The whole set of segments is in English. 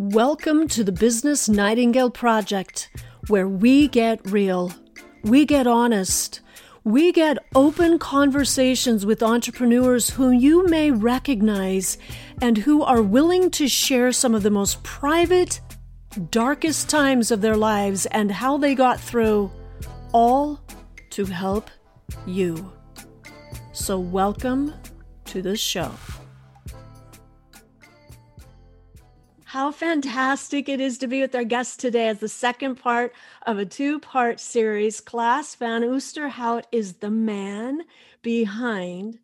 Welcome to the Business Nightingale Project, where we get real, we get honest, we get open conversations with entrepreneurs whom you may recognize and who are willing to share some of the most private, darkest times of their lives and how they got through, all to help you. So, welcome to the show. How fantastic it is to be with our guest today as the second part of a two part series. Klaas van Oosterhout is the man behind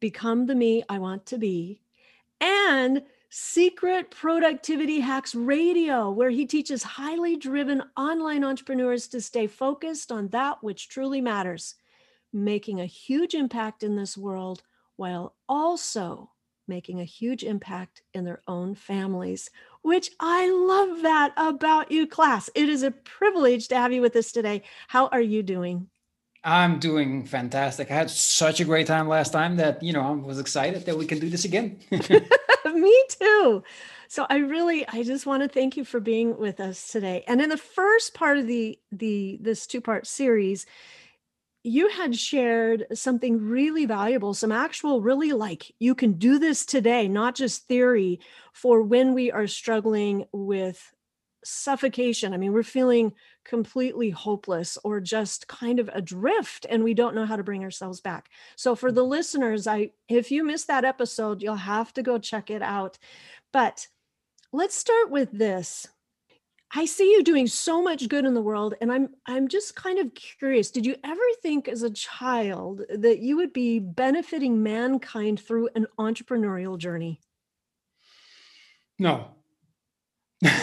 Become the Me I Want to Be and Secret Productivity Hacks Radio, where he teaches highly driven online entrepreneurs to stay focused on that which truly matters, making a huge impact in this world while also making a huge impact in their own families, which I love that about you, Klaas. It is a privilege to have you with us today. How are you doing? I'm doing fantastic. I had such a great time last time that, you know, I was excited that we can do this again. Me too. So I really I just want to thank you for being with us today. And in the first part of the the this two-part series, you had shared something really valuable, some actual, really like you can do this today, not just theory for when we are struggling with suffocation. I mean, we're feeling completely hopeless or just kind of adrift and we don't know how to bring ourselves back. So for the listeners, I if you missed that episode, you'll have to go check it out. But let's start with this I see you doing so much good in the world and I'm I'm just kind of curious did you ever think as a child that you would be benefiting mankind through an entrepreneurial journey? No.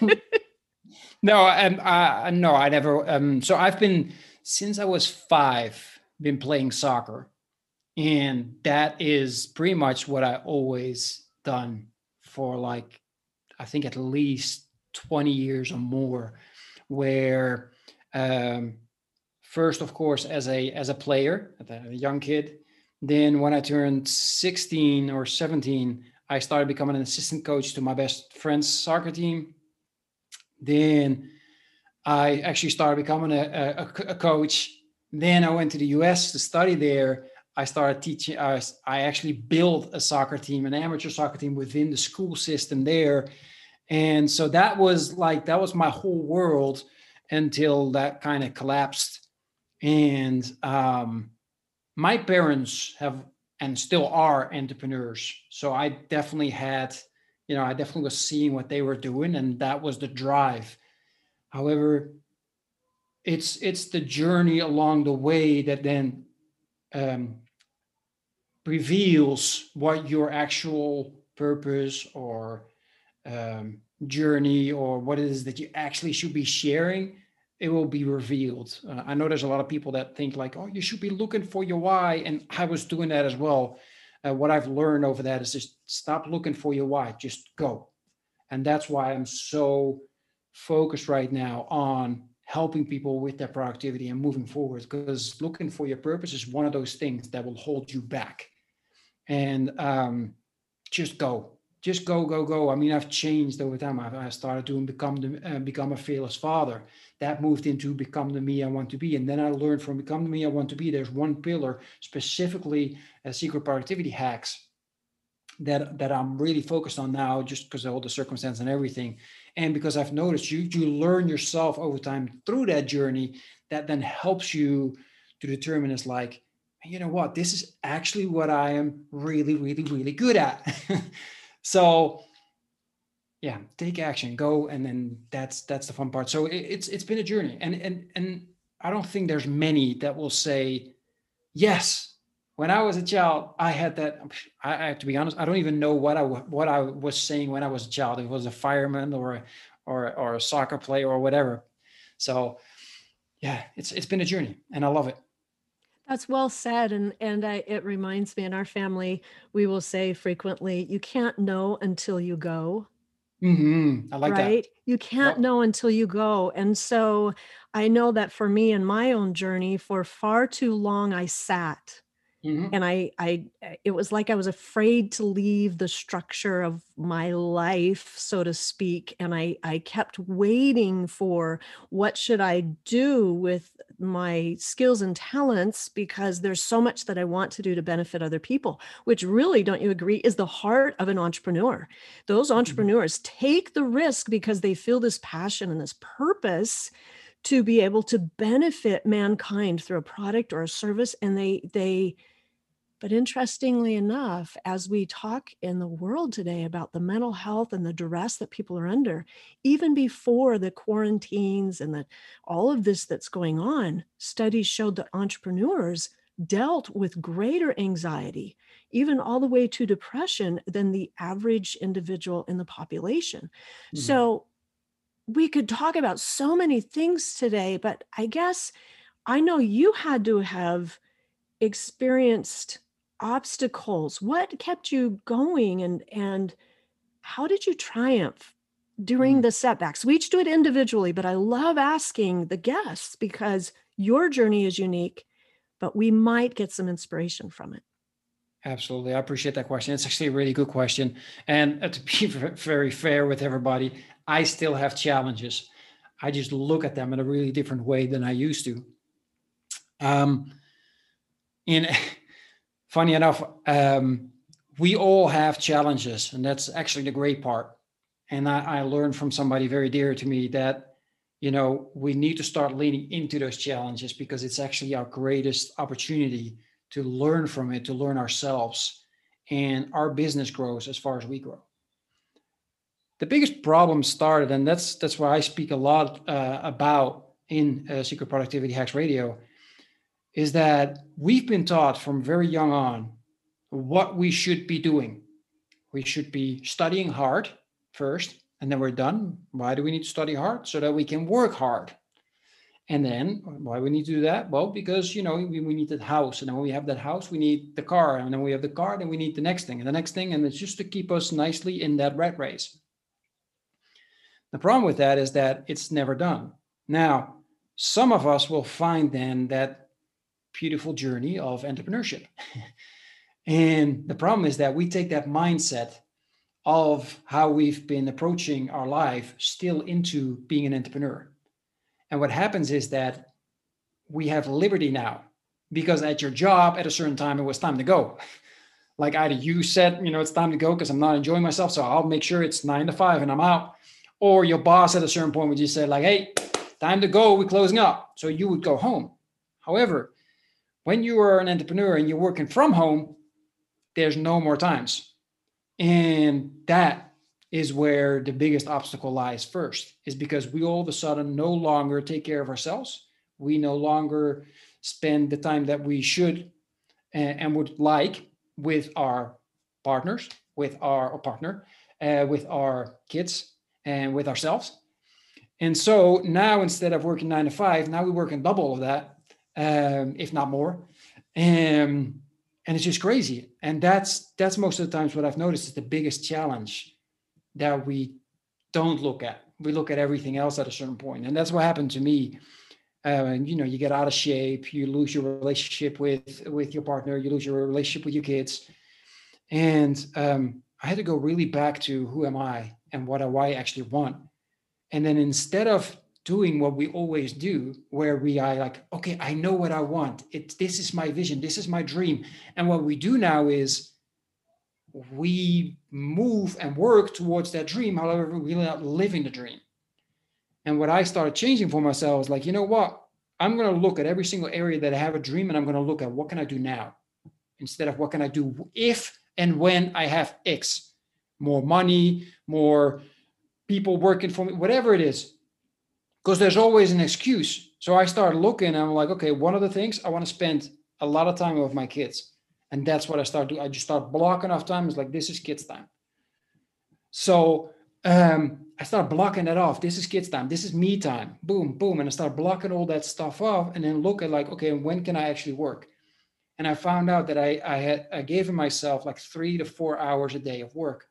no, um, uh, no, I never. Um, so I've been since I was five, been playing soccer, and that is pretty much what I always done for like, I think at least 20 years or more where um, first of course as a as a player a young kid then when i turned 16 or 17 i started becoming an assistant coach to my best friend's soccer team. Then i actually started becoming a, a, a coach. Then i went to the us to study there. I started teaching I, I actually built a soccer team an amateur soccer team within the school system there and so that was like, that was my whole world until that kind of collapsed. And um, my parents have and still are entrepreneurs. So I definitely had, you know, I definitely was seeing what they were doing, and that was the drive. However, it's it's the journey along the way that then um, reveals what your actual purpose or um, journey or what it is that you actually should be sharing, it will be revealed. Uh, I know there's a lot of people that think like, oh, you should be looking for your why, and I was doing that as well. Uh, what I've learned over that is just stop looking for your why, just go, and that's why I'm so focused right now on helping people with their productivity and moving forward because looking for your purpose is one of those things that will hold you back and um, just go just go go go. I mean i've changed over time. I've, I started doing become the uh, become a fearless father. That moved into become the me i want to be. And then i learned from become the me i want to be there's one pillar specifically uh, secret productivity hacks that that i'm really focused on now just because of all the circumstance and everything. And because i've noticed you you learn yourself over time through that journey that then helps you to determine is like you know what? This is actually what i am really really really good at so yeah take action. Go and then that's that's the fun part. So it, it's it's been a journey. And and and i don't think there's many that will say yes when i was a child i had that i, have to be honest i don't even know what i what i was saying when i was a child. It was a fireman or or or a soccer player or whatever. So yeah it's it's been a journey and i love it that's well said, and and I, it reminds me in our family we will say frequently, "You can't know until you go." Mm-hmm. I like right? That. You can't yep. know until you go, and so I know that for me in my own journey, for far too long I sat Mhm. and I I uh, it was like I was afraid to leave the structure of my life, so to speak, and I I kept waiting for what should I do with my skills and talents because there's so much that I want to do to benefit other people, which really, don't you agree, is the heart of an entrepreneur. Those Mhm. entrepreneurs take the risk because they feel this passion and this purpose to be able to benefit mankind through a product or a service and they they but interestingly enough, as we talk in the world today about the mental health and the duress that people are under, even before the quarantines and the all of this that's going on, studies showed that entrepreneurs dealt with greater anxiety, even all the way to depression than the average individual in the population. Mhm. So we could talk about so many things today, but I guess I know you had to have experienced obstacles. What kept you going and and how did you triumph during Mhm. the setbacks? We each do it individually, but I love asking the guests because your journey is unique, but we might get some inspiration from it. Absolutely. I appreciate that question. It's actually a really good question. And uh, to be very fair with everybody, I still have challenges. I just look at them in a really different way than I used to. Um, and funny enough, um, we all have challenges, and that's actually the great part. And I, I learned from somebody very dear to me that, you know, we need to start leaning into those challenges because it's actually our greatest opportunity to learn from it, to learn ourselves, and our business grows as far as we grow. The biggest problem started, and that's that's what I speak a lot uh, about in uh, Secret Productivity Hacks Radio, is that we've been taught from very young on what we should be doing. We should be studying hard first, and then we're done. Why do we need to study hard? So that we can work hard. And then why we need to do that? Well, because you know we, we need that house, and then when we have that house, we need the car, and then we have the car, then we need the next thing, and the next thing, and it's just to keep us nicely in that rat race. The problem with that is that it's never done. Now, some of us will find then that beautiful journey of entrepreneurship. and the problem is that we take that mindset of how we've been approaching our life still into being an entrepreneur. And what happens is that we have liberty now because at your job at a certain time it was time to go. Like either you said, you know, it's time to go because I'm not enjoying myself, so I'll make sure it's nine to five and I'm out. Or your boss at a certain point would just say, like, hey, time to go, we're closing up. So you would go home. However, when you are an entrepreneur and you're working from home, there's no more times. And that is where the biggest obstacle lies first, is because we all of a sudden no longer take care of ourselves. We no longer spend the time that we should and, would like with our partners, with our, our partner, uh, with our kids, and with ourselves. And so now instead of working nine to five, now we work in double of that, um, if not more. Um, and it's just crazy. And that's that's most of the times what I've noticed is the biggest challenge that we don't look at. We look at everything else at a certain point, and that's what happened to me. Uh, you know, you get out of shape, you lose your relationship with with your partner, you lose your relationship with your kids, and um, I had to go really back to who am I and what do I actually want. And then instead of doing what we always do, where we are like, okay, I know what I want. It this is my vision, this is my dream. And what we do now is we move and work towards that dream, however, we're not living the dream. And what I started changing for myself was like, you know what? I'm going to look at every single area that I have a dream and I'm going to look at what can I do now instead of what can I do if and when I have X, more money, more people working for me, whatever it is, because there's always an excuse. So I started looking I'm like, okay, one of the things I want to spend a lot of time with my kids. And that's what I start doing. I just start blocking off time. It's like, this is kids time. So um, I start blocking that off. This is kids time. This is me time. Boom, boom. And I start blocking all that stuff off and then look at like, okay, when can I actually work? And I found out that I, I had, I gave myself like three to four hours a day of work,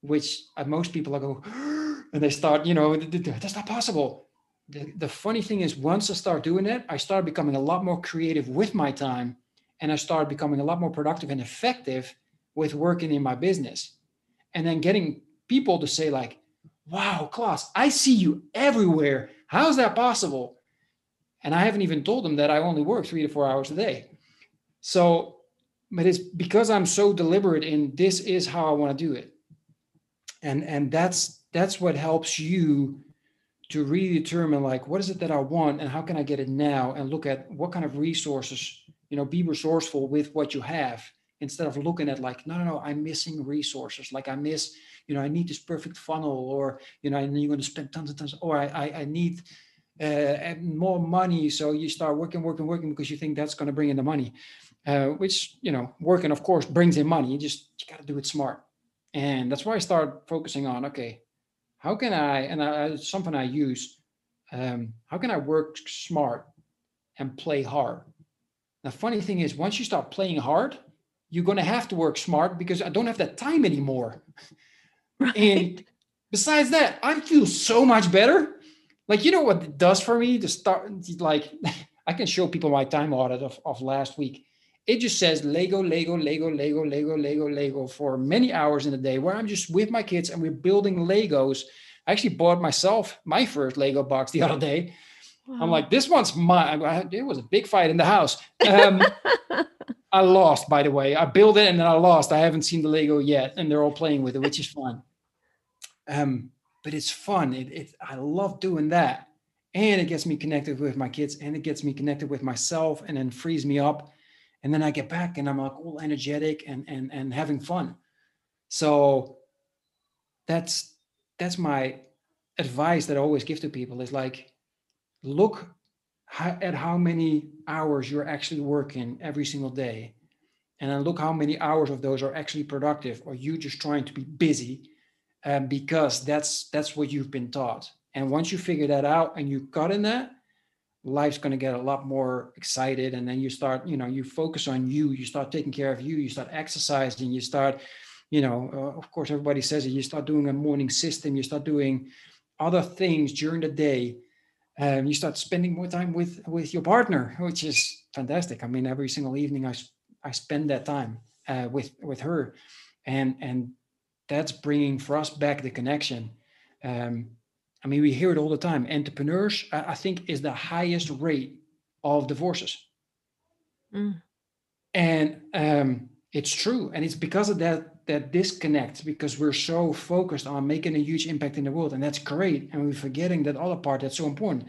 which uh, most people are go, and they start, you know, that's not possible. The, the funny thing is once I start doing it, I start becoming a lot more creative with my time and I started becoming a lot more productive and effective with working in my business. And then getting people to say, like, wow, Klaas, I see you everywhere. How is that possible? And I haven't even told them that I only work three to four hours a day. So, but it's because I'm so deliberate in this is how I want to do it. And and that's that's what helps you to really determine like what is it that I want and how can I get it now and look at what kind of resources, you know, be resourceful with what you have instead of looking at like, no, no, no, I'm missing resources. Like I miss, you know, I need this perfect funnel or, you know, and you're going to spend tons and tons, or I, I, I need uh, more money. So you start working, working, working because you think that's going to bring in the money, uh, which, you know, working of course brings in money. You just, you got to do it smart. And that's why I start focusing on, okay, how can I, and I, it's something I use, um, how can I work smart and play hard? The funny thing is, once you start playing hard, you're going to have to work smart because I don't have that time anymore. Right. And besides that, I feel so much better. Like, you know what it does for me to start, like, I can show people my time audit of, of last week. It just says Lego, Lego, Lego, Lego, Lego, Lego, Lego for many hours in a day where I'm just with my kids and we're building Legos. I actually bought myself my first Lego box the other day. Wow. I'm like, this one's mine. It was a big fight in the house. Um, I lost, by the way. I built it and then I lost. I haven't seen the Lego yet, and they're all playing with it, which is fun. Um, but it's fun. It, it I love doing that, and it gets me connected with my kids, and it gets me connected with myself, and then frees me up and then I get back and I'm like all energetic and and and having fun. So that's that's my advice that I always give to people is like look at how many hours you're actually working every single day and then look how many hours of those are actually productive or you just trying to be busy um, because that's that's what you've been taught and once you figure that out and you cut in that life's going to get a lot more excited and then you start you know you focus on you you start taking care of you you start exercising you start you know uh, of course everybody says it you start doing a morning system you start doing other things during the day um, you start spending more time with with your partner which is fantastic. I mean every single evening i i spend that time uh, with with her and and that's bringing for us back the connection um, I mean, we hear it all the time. Entrepreneurs, I think, is the highest rate of divorces. Mm. And um, it's true. And it's because of that that disconnect, because we're so focused on making a huge impact in the world. And that's great. And we're forgetting that other part that's so important.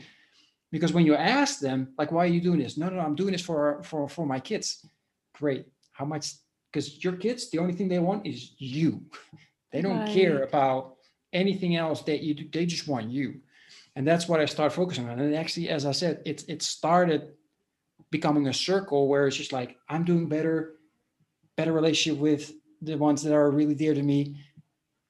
Because when you ask them, like, why are you doing this? No, no, no I'm doing this for for for my kids. Great. How much? Because your kids, the only thing they want is you. They don't right. care about anything else that you do, they just want you. And that's what I start focusing on. And actually, as I said, it, it started becoming a circle where it's just like, I'm doing better, better relationship with the ones that are really dear to me,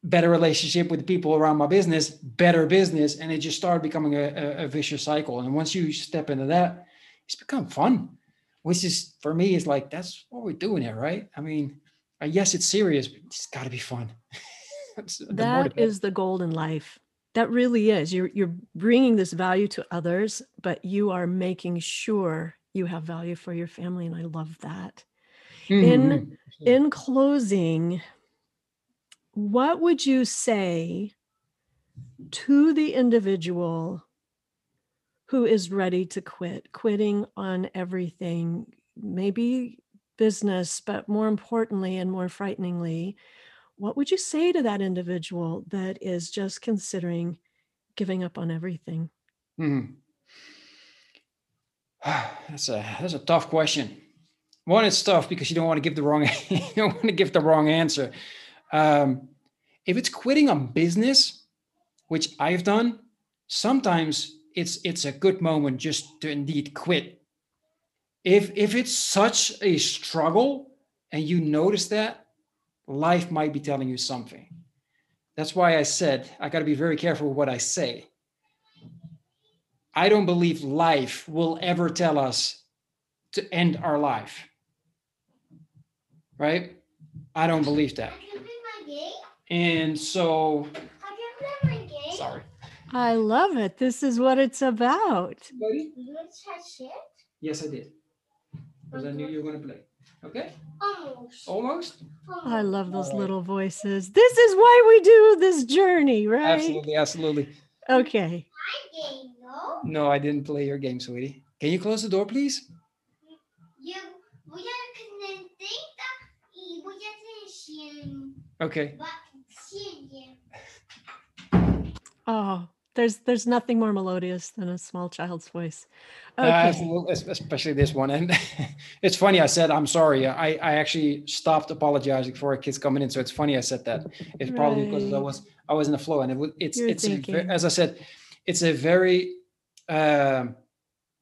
better relationship with the people around my business, better business. And it just started becoming a, a, a vicious cycle. And once you step into that, it's become fun, which is for me is like, that's what we're doing here, right? I mean, yes, it's serious, but it's got to be fun. that is the golden life. That really is. You're you're bringing this value to others, but you are making sure you have value for your family, and I love that. Mm-hmm. In in closing, what would you say to the individual who is ready to quit, quitting on everything, maybe business, but more importantly and more frighteningly, what would you say to that individual that is just considering giving up on everything? Mm-hmm. That's a that's a tough question. One, it's tough because you don't want to give the wrong you don't want to give the wrong answer. Um, if it's quitting on business, which I've done, sometimes it's it's a good moment just to indeed quit. If if it's such a struggle and you notice that, life might be telling you something. That's why I said I got to be very careful with what I say. I don't believe life will ever tell us to end our life. Right? I don't believe that. And so, sorry. I love it. This is what it's about. Yes, I did. Because I knew you were going to play. Okay, Almost. almost. I love those All right. little voices. This is why we do this journey, right? Absolutely, absolutely. Okay. My game, no? No, I didn't play your game, sweetie. Can you close the door, please? Yo voy a conectar y voy a hacer 100. Okay. Oh, there's there's nothing more melodious than a small child's voice. Uh, Okay. es- especially this one. And it's funny. I said I'm sorry. I, I actually stopped apologizing for kids coming in. So it's funny I said that. It's probably because I was I was in the flow, and it was it's You were it's a as I said, it's a very um,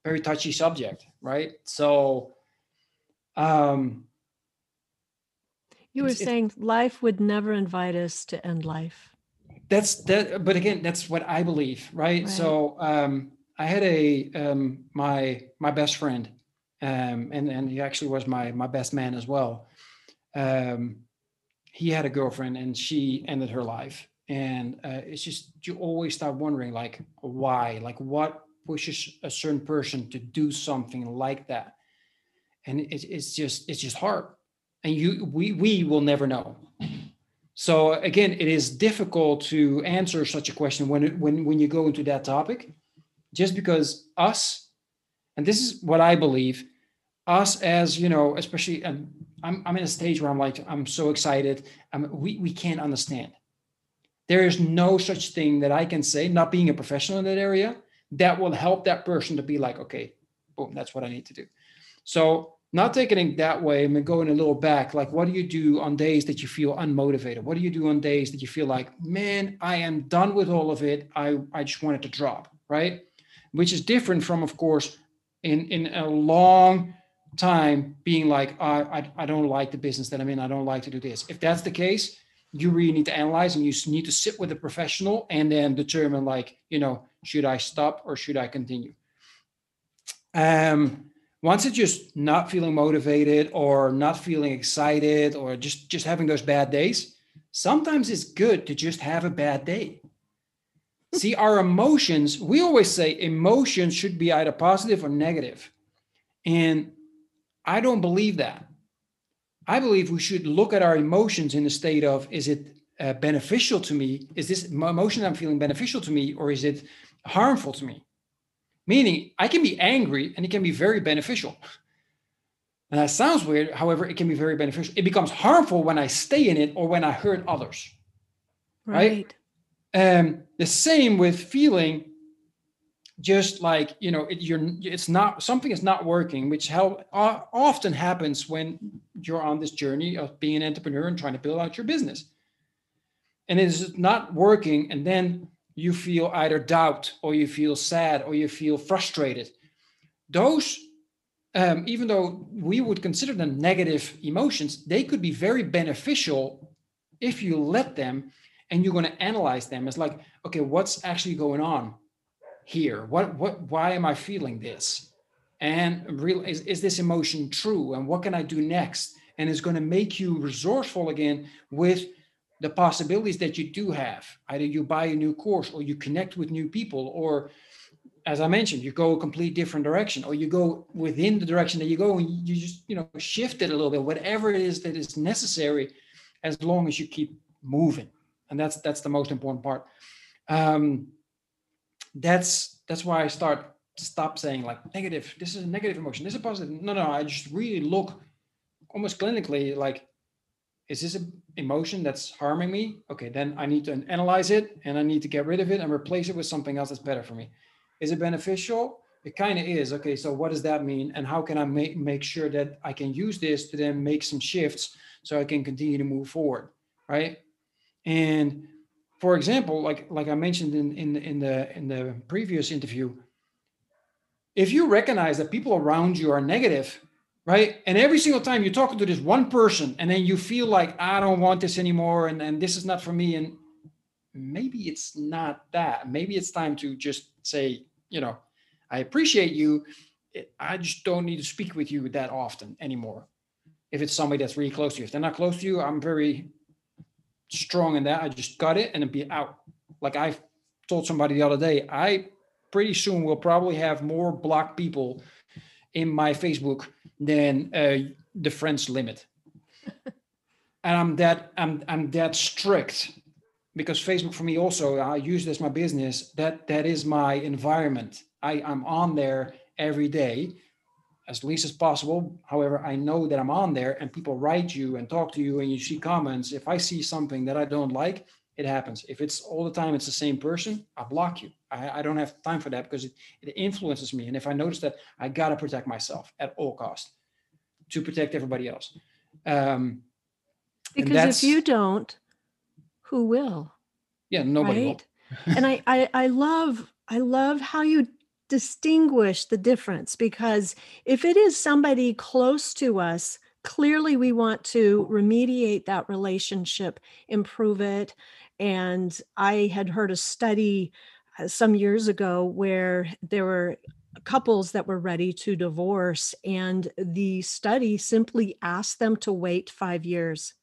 very touchy subject, right? So um, You were saying life would never invite us to end life. That's that but again that's what i believe right, Right. so um i had a um my my best friend um and and he actually was my my best man as well. Um he had a girlfriend and she ended her life. And uh, it's just you always start wondering like why? Like what pushes a certain person to do something like that? And it, it's just it's just hard. And you we we will never know so again, it is difficult to answer such a question when when when you go into that topic, just because us, and this is what I believe, us as you know, especially um, I'm I'm in a stage where I'm like I'm so excited. I we we can't understand. There is no such thing that I can say, not being a professional in that area, that will help that person to be like, okay, boom, that's what I need to do. So not taking it that way and going a little back like what do you do on days that you feel unmotivated? What do you do on days that you feel like man i am done with all of it. I i just wanted to drop right? Which is different from of course in in a long time being like I, I i don't like the business that i'm in. I don't like to do this. If that's the case you really need to analyze and you need to sit with a professional and then determine like you know should i stop or should i continue? Um once it's just not feeling motivated or not feeling excited or just just having those bad days sometimes it's good to just have a bad day. See our emotions we always say emotions should be either positive or negative. And i don't believe that. I believe we should look at our emotions in the state of is it uh, beneficial to me? Is this emotion i'm feeling beneficial to me or is it harmful to me meaning I can be angry and it can be very beneficial. And that sounds weird. However, it can be very beneficial. It becomes harmful when I stay in it or when I hurt others. Right? Right. Um, the same with feeling just like, you know, it, you're, it's not, something is not working, which how, uh, often happens when you're on this journey of being an entrepreneur and trying to build out your business. And it is not working. And then you feel either doubt or you feel sad or you feel frustrated. Those, um, even though we would consider them negative emotions, they could be very beneficial if you let them and you're going to analyze them. It's like, okay, what's actually going on here? What, what, why am I feeling this? And real is, is this emotion true? And what can I do next? And it's going to make you resourceful again with the possibilities that you do have. Either you buy a new course or you connect with new people, or as I mentioned, you go a complete different direction, or you go within the direction that you go and you just, you know, shift it a little bit, whatever it is that is necessary, as long as you keep moving. And that's that's the most important part. Um, that's that's why I start stop saying like negative. This is a negative emotion. This is a positive. No, no. I just really look almost clinically like is this an emotion that's harming me? Okay, then I need to analyze it and I need to get rid of it and replace it with something else that's better for me. Is it beneficial? It kind of is. Okay, so what does that mean? And how can I make, make sure that I can use this to then make some shifts so I can continue to move forward, right? And for example, like like I mentioned in in, in the in the previous interview, if you recognize that people around you are negative, right? And every single time you're talking to this one person, and then you feel like I don't want this anymore, and, and this is not for me, and maybe it's not that. Maybe it's time to just say, you know, I appreciate you. I just don't need to speak with you that often anymore. If it's somebody that's really close to you, if they're not close to you, I'm very strong in that. I just cut it and it be out. Like I told somebody the other day, I pretty soon will probably have more blocked people in my Facebook than uh, the friends limit. and I'm that I'm I'm that strict because Facebook for me also I use this my business. That that is my environment. I, I'm on there every day as least as possible. However, I know that I'm on there and people write you and talk to you and you see comments. If I see something that I don't like, it happens. If it's all the time, it's the same person, I block you. I, I don't have time for that because it, it influences me. And if I notice that, I got to protect myself at all cost to protect everybody else. Um, Because if you don't, who will? yeah, nobody will. and I, I I love I love how you distinguish the difference because if it is somebody close to us, clearly we want to remediate that relationship, improve it. And I had heard a study uh, some years ago where there were couples that were ready to divorce and the study simply asked them to wait 5 years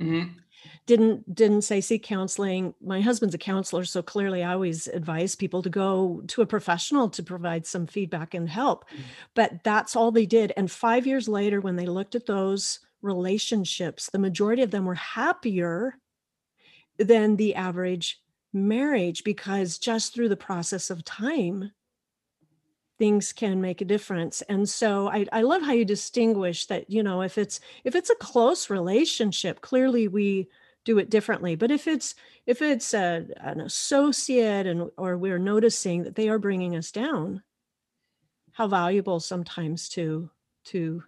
Mhm. didn't didn't say seek counseling my husband's a counselor so clearly i always advise people to go to a professional to provide some feedback and help Mhm. but that's all they did and 5 years later when they looked at those relationships the majority of them were happier than the average marriage because just through the process of time things can make a difference. And so I, I love how you distinguish that you know if it's if it's a close relationship clearly we do it differently but if it's if it's a, an associate and or we're noticing that they are bringing us down how valuable sometimes to to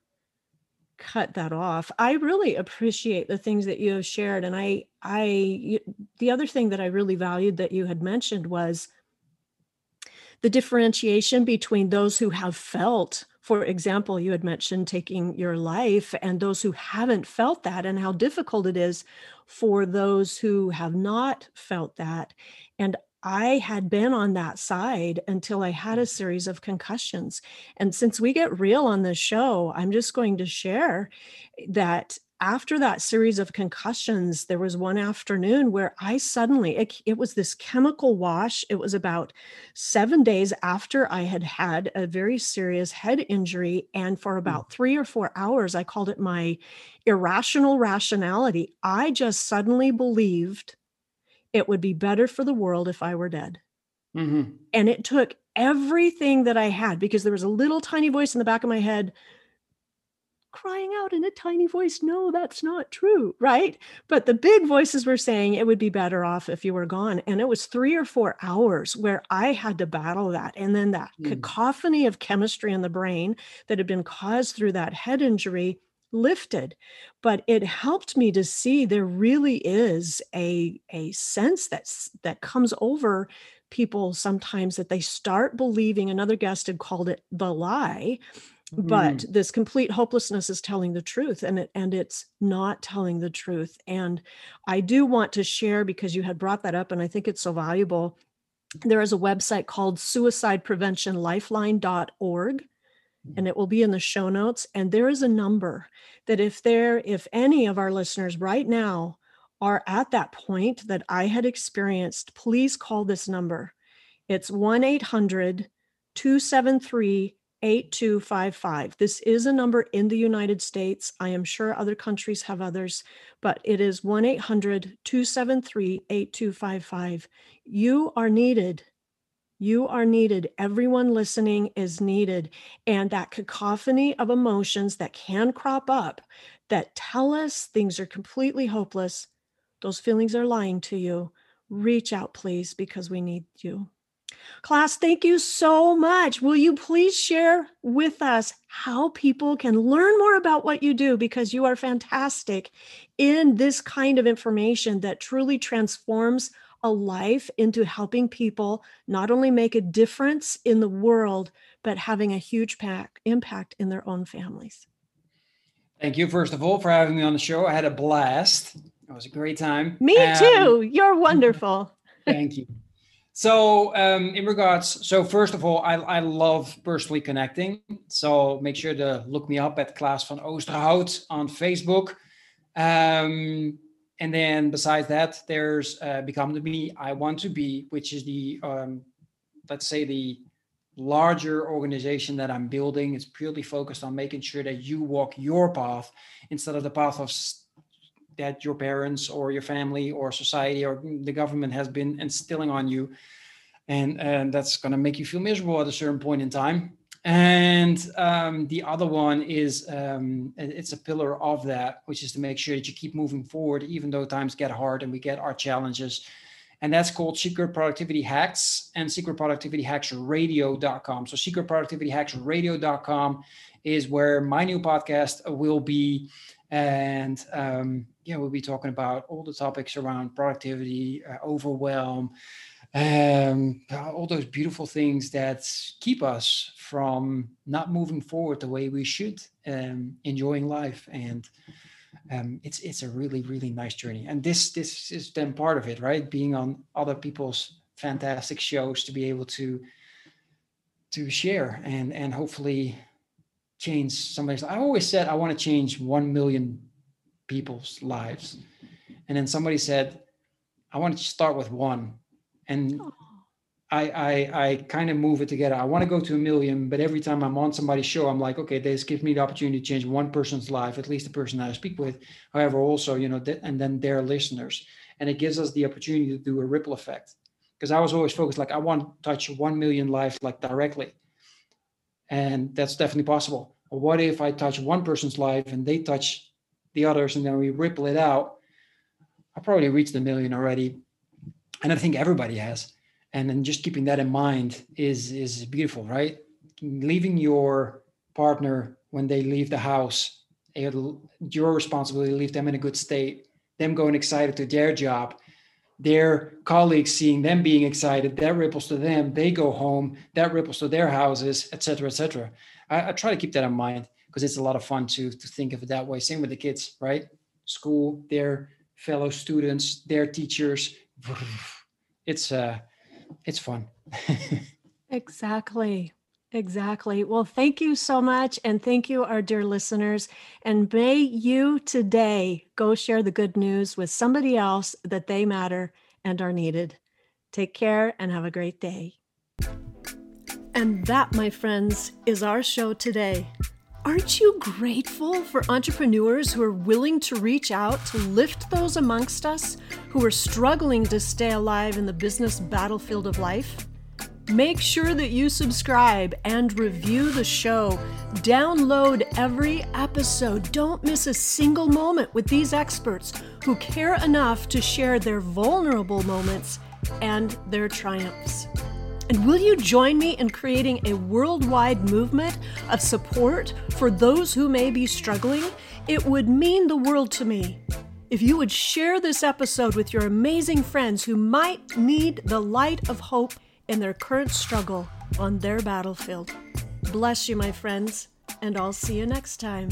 cut that off. I really appreciate the things that you have shared and i i the other thing that i really valued that you had mentioned was the differentiation between those who have felt for example you had mentioned taking your life and those who haven't felt that and how difficult it is for those who have not felt that. And i had been on that side until i had a mm. series of concussions and since we get real on this show i'm just going to share that after that series of concussions there was one afternoon where i suddenly it, it was this chemical wash it was about seven days after I had had a very serious head injury. And for mm. about three or four hours, I called it my irrational rationality. I just suddenly believed it would be better for the world if I were dead. Mhm. And it took everything that I had because there was a little tiny voice in the back of my head crying out in a tiny voice, No, that's not true. Right. But the big voices were saying it would be better off if you were gone. And it was three or four hours where I had to battle that. And then that Mm. cacophony of chemistry in the brain that had been caused through that head injury lifted but it helped me to see there really is a a sense that's that comes over people sometimes that they start believing another guest had called it the lie but Mm. this complete hopelessness is telling the truth and it and it's not telling the truth and i do want to share because you had brought that up and i think it's so valuable there is a website called suicidepreventionlifeline.org and it will be in the show notes. And there is a number that if there if any of our listeners right now are at that point that i had experienced please call this number. It's 1-800-273-8255 this is a number in the united states. I am sure other countries have others but it is 1-800-273-8255 you are needed you are needed. Everyone listening is needed. And that cacophony of emotions that can crop up that tell us things are completely hopeless, those feelings are lying to you. Reach out, please, because we need you. Klaas, thank you so much. Will you please share with us how people can learn more about what you do? Because you are fantastic in this kind of information that truly transforms a life into helping people not only make a difference in the world, but having a huge pack, impact in their own families. Thank you, first of all, for having me on the show. I had a blast. It was a great time. Me Um, too. You're wonderful. Thank you. So, um, in regards, so first of all, I, I love personally connecting. So make sure to look me up at Klaas van Oosterhout on Facebook. Um, and then besides that, there's uh, Become the Me I Want to Be, which is the, um, let's say, the larger organization that I'm building. It's purely focused on making sure that you walk your path instead of the path of that your parents or your family or society or the government has been instilling on you and and that's going to make you feel miserable at a certain point in time and um, the other one is um, it's a pillar of that which is to make sure that you keep moving forward even though times get hard and we get our challenges. And that's called secret productivity hacks and secret productivity hacks radio.com so secret productivity hacks radio.com is where my new podcast will be. And um, yeah we'll be talking about all the topics around productivity uh, overwhelm um, all those beautiful things that keep us from not moving forward the way we should, um, enjoying life. And um, it's it's a really really nice journey. And this this is then part of it, right? Being on other people's fantastic shows to be able to to share and and hopefully change somebody's. I always said I want to change one million people's lives, and then somebody said I want to start with one and I, I, I kind of move it together. I want to go to a million, but every time I'm on somebody's show, I'm like, okay, this gives me the opportunity to change one person's life, at least the person that I speak with. However, also, you know, th- and then their listeners, and it gives us the opportunity to do a ripple effect. Because I was always focused, like I want to touch one million lives, like directly, and that's definitely possible. But what if I touch one person's life and they touch the others, and then we ripple it out? I probably reached a million already, and I think everybody has. And then just keeping that in mind is is beautiful, right? Leaving your partner when they leave the house, eh, your responsibility leave them in a good state, them going excited to their job, their colleagues seeing them being excited, that ripples to them. They go home, that ripples to their houses, etc., etc. I, I try to keep that in mind because it's a lot of fun to to think of it that way. Same with the kids, right? School, their fellow students, their teachers, it's uh it's fun. Exactly. Exactly. Well thank you so much and thank you our dear listeners. And may you today go share the good news with somebody else that they matter and are needed. Take care and have a great day. And that my friends is our show today Aren't you grateful for entrepreneurs who are willing to reach out to lift those amongst us who are struggling to stay alive in the business battlefield of life? Make sure that you subscribe and review the show. Download every episode. Don't miss a single moment with these experts who care enough to share their vulnerable moments and their triumphs. And will you join me in creating a worldwide movement of support for those who may be struggling? It would mean the world to me if you would share this episode with your amazing friends who might need the light of hope in their current struggle on their battlefield. Bless you, my friends, and I'll see you next time.